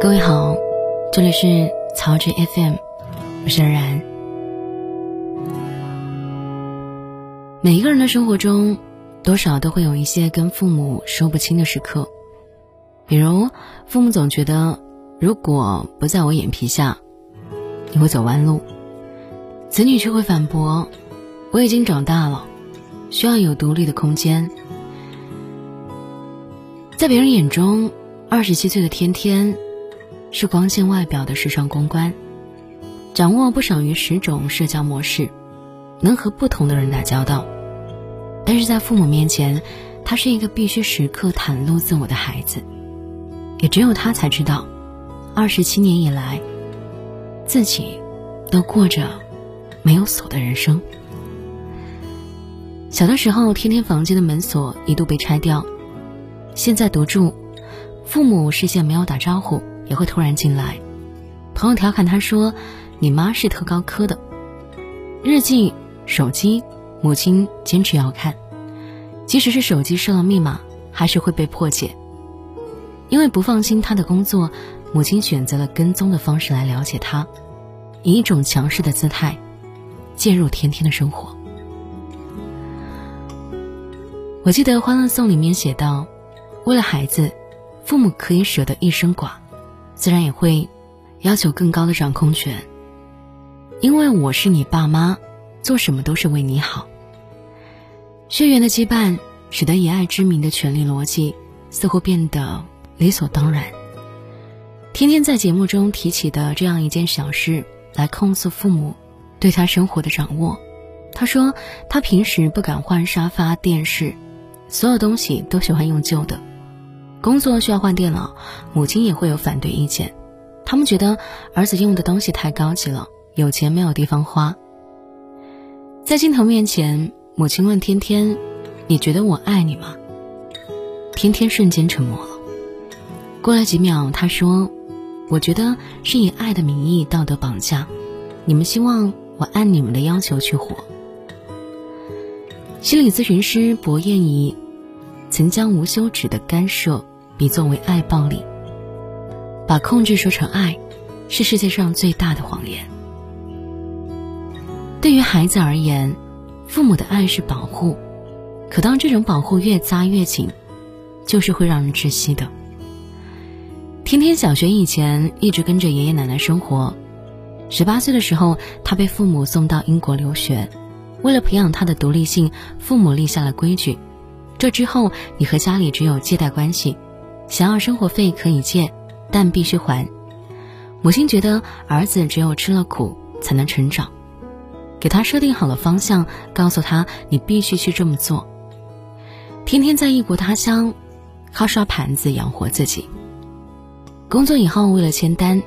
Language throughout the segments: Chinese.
各位好，这里是曹植 FM，我是然。每一个人的生活中，多少都会有一些跟父母说不清的时刻，比如父母总觉得如果不在我眼皮下，你会走弯路；子女却会反驳，我已经长大了，需要有独立的空间。在别人眼中，二十七岁的天天。是光鲜外表的时尚公关，掌握不少于十种社交模式，能和不同的人打交道。但是在父母面前，他是一个必须时刻袒露自我的孩子。也只有他才知道，二十七年以来，自己都过着没有锁的人生。小的时候，天天房间的门锁一度被拆掉，现在独住，父母视线没有打招呼。也会突然进来，朋友调侃他说：“你妈是特高科的。”日记、手机，母亲坚持要看，即使是手机设了密码，还是会被破解。因为不放心他的工作，母亲选择了跟踪的方式来了解他，以一种强势的姿态介入天天的生活。我记得《欢乐颂》里面写道：“为了孩子，父母可以舍得一生寡。”自然也会要求更高的掌控权，因为我是你爸妈，做什么都是为你好。血缘的羁绊使得以爱之名的权力逻辑似乎变得理所当然。天天在节目中提起的这样一件小事来控诉父母对他生活的掌握，他说他平时不敢换沙发、电视，所有东西都喜欢用旧的。工作需要换电脑，母亲也会有反对意见。他们觉得儿子用的东西太高级了，有钱没有地方花。在镜头面前，母亲问天天：“你觉得我爱你吗？”天天瞬间沉默了。过了几秒，他说：“我觉得是以爱的名义道德绑架，你们希望我按你们的要求去活。”心理咨询师薄燕怡曾将无休止的干涉。比作为爱暴力，把控制说成爱，是世界上最大的谎言。对于孩子而言，父母的爱是保护，可当这种保护越扎越紧，就是会让人窒息的。天天小学以前一直跟着爷爷奶奶生活，十八岁的时候，他被父母送到英国留学。为了培养他的独立性，父母立下了规矩：这之后，你和家里只有借贷关系。想要生活费可以借，但必须还。母亲觉得儿子只有吃了苦才能成长，给他设定好了方向，告诉他你必须去这么做。天天在异国他乡，靠刷盘子养活自己。工作以后为了签单，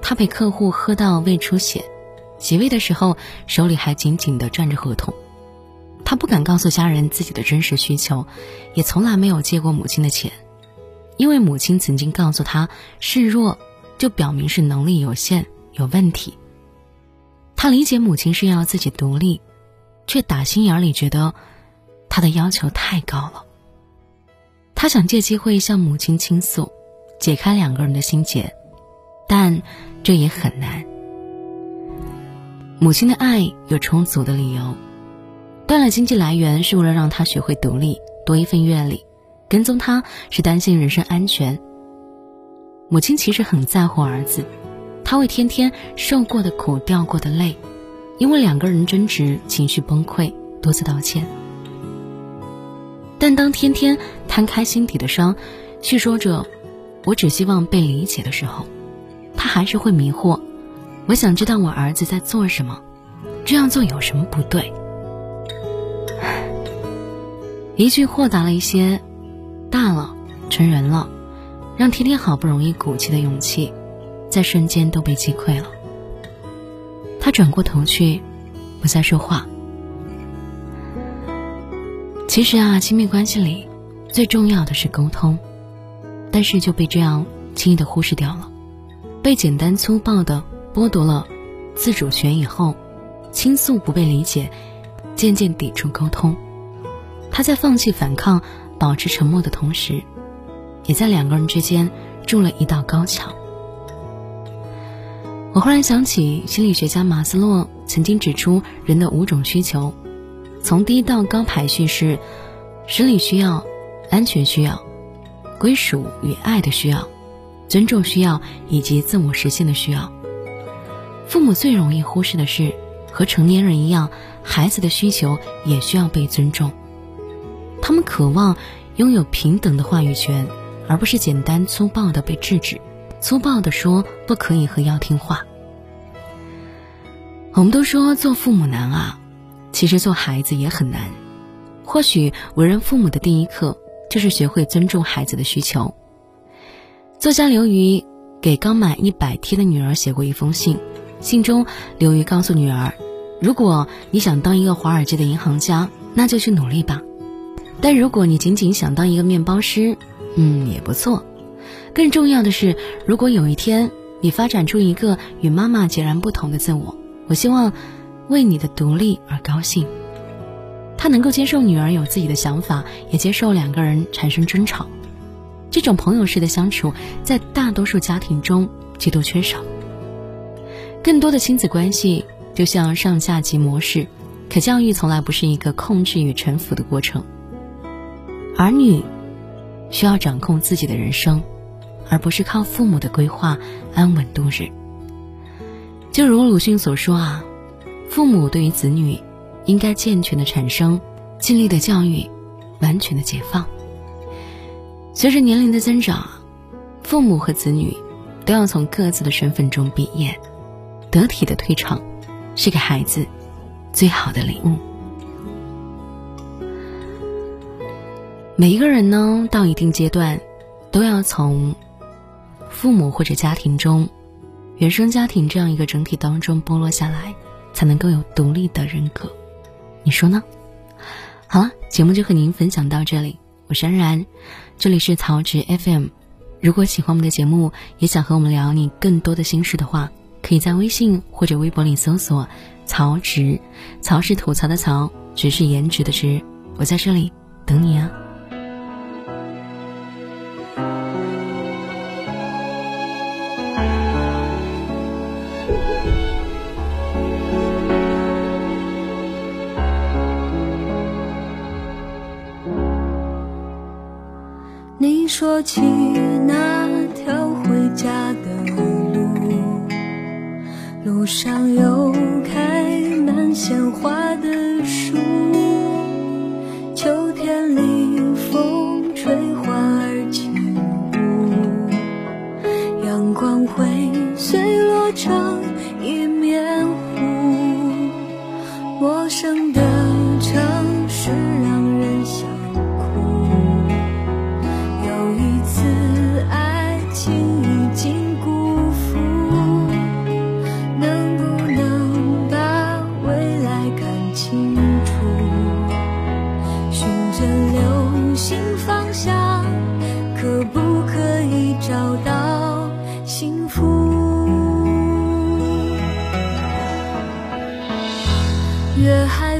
他陪客户喝到胃出血，洗胃的时候手里还紧紧地攥着合同。他不敢告诉家人自己的真实需求，也从来没有借过母亲的钱。因为母亲曾经告诉他，示弱就表明是能力有限、有问题。他理解母亲是要自己独立，却打心眼里觉得他的要求太高了。他想借机会向母亲倾诉，解开两个人的心结，但这也很难。母亲的爱有充足的理由，断了经济来源是为了让他学会独立，多一份阅历。跟踪他是担心人身安全。母亲其实很在乎儿子，她为天天受过的苦、掉过的泪，因为两个人争执，情绪崩溃，多次道歉。但当天天摊开心底的伤，叙说着“我只希望被理解”的时候，他还是会迷惑。我想知道我儿子在做什么，这样做有什么不对？一句豁达了一些。大了，成人了，让天天好不容易鼓起的勇气，在瞬间都被击溃了。他转过头去，不再说话。其实啊，亲密关系里最重要的是沟通，但是就被这样轻易的忽视掉了。被简单粗暴的剥夺了自主权以后，倾诉不被理解，渐渐抵触沟通。他在放弃反抗。保持沉默的同时，也在两个人之间筑了一道高墙。我忽然想起心理学家马斯洛曾经指出人的五种需求，从低到高排序是：生理需要、安全需要、归属与爱的需要、尊重需要以及自我实现的需要。父母最容易忽视的是，和成年人一样，孩子的需求也需要被尊重。他们渴望拥有平等的话语权，而不是简单粗暴的被制止。粗暴的说不可以和要听话。我们都说做父母难啊，其实做孩子也很难。或许为人父母的第一课就是学会尊重孩子的需求。作家刘瑜给刚满一百天的女儿写过一封信，信中刘瑜告诉女儿：“如果你想当一个华尔街的银行家，那就去努力吧；但如果你仅仅想当一个面包师，嗯，也不错。”更重要的是，如果有一天你发展出一个与妈妈截然不同的自我，我希望为你的独立而高兴。他能够接受女儿有自己的想法，也接受两个人产生争吵。这种朋友式的相处，在大多数家庭中极度缺少。更多的亲子关系就像上下级模式，可教育从来不是一个控制与臣服的过程。儿女需要掌控自己的人生。而不是靠父母的规划安稳度日。就如鲁迅所说啊，父母对于子女，应该健全的产生，尽力的教育，完全的解放。随着年龄的增长，父母和子女都要从各自的身份中毕业，得体的退场，是给孩子最好的礼物。每一个人呢，到一定阶段，都要从。父母或者家庭中，原生家庭这样一个整体当中剥落下来，才能够有独立的人格，你说呢？好了，节目就和您分享到这里，我是安然，这里是曹植 FM。如果喜欢我们的节目，也想和我们聊你更多的心事的话，可以在微信或者微博里搜索“曹植”，曹是吐槽的曹，植是颜值的植，我在这里等你啊。说起那条回家的路，路上有开满鲜花的却还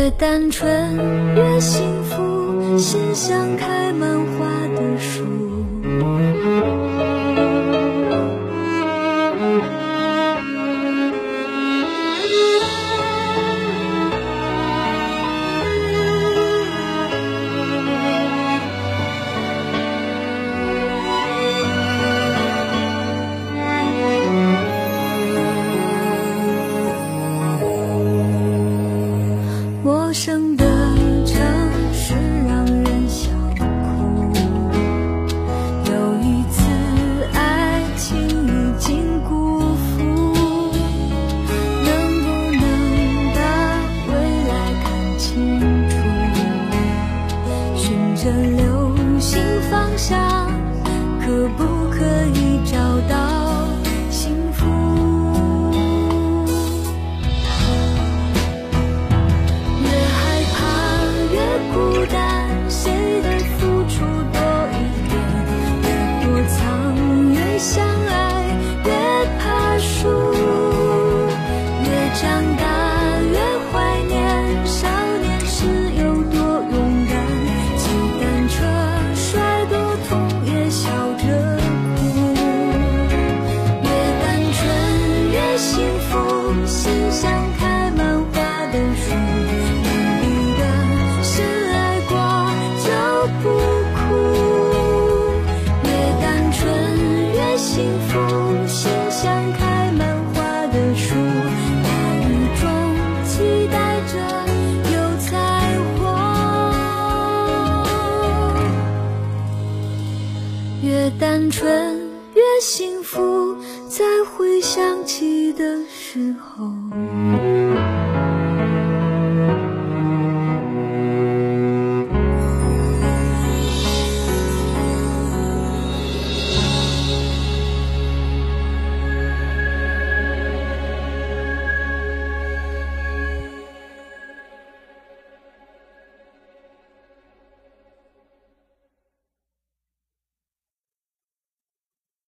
越单纯越幸福，心像开满花的树。时候。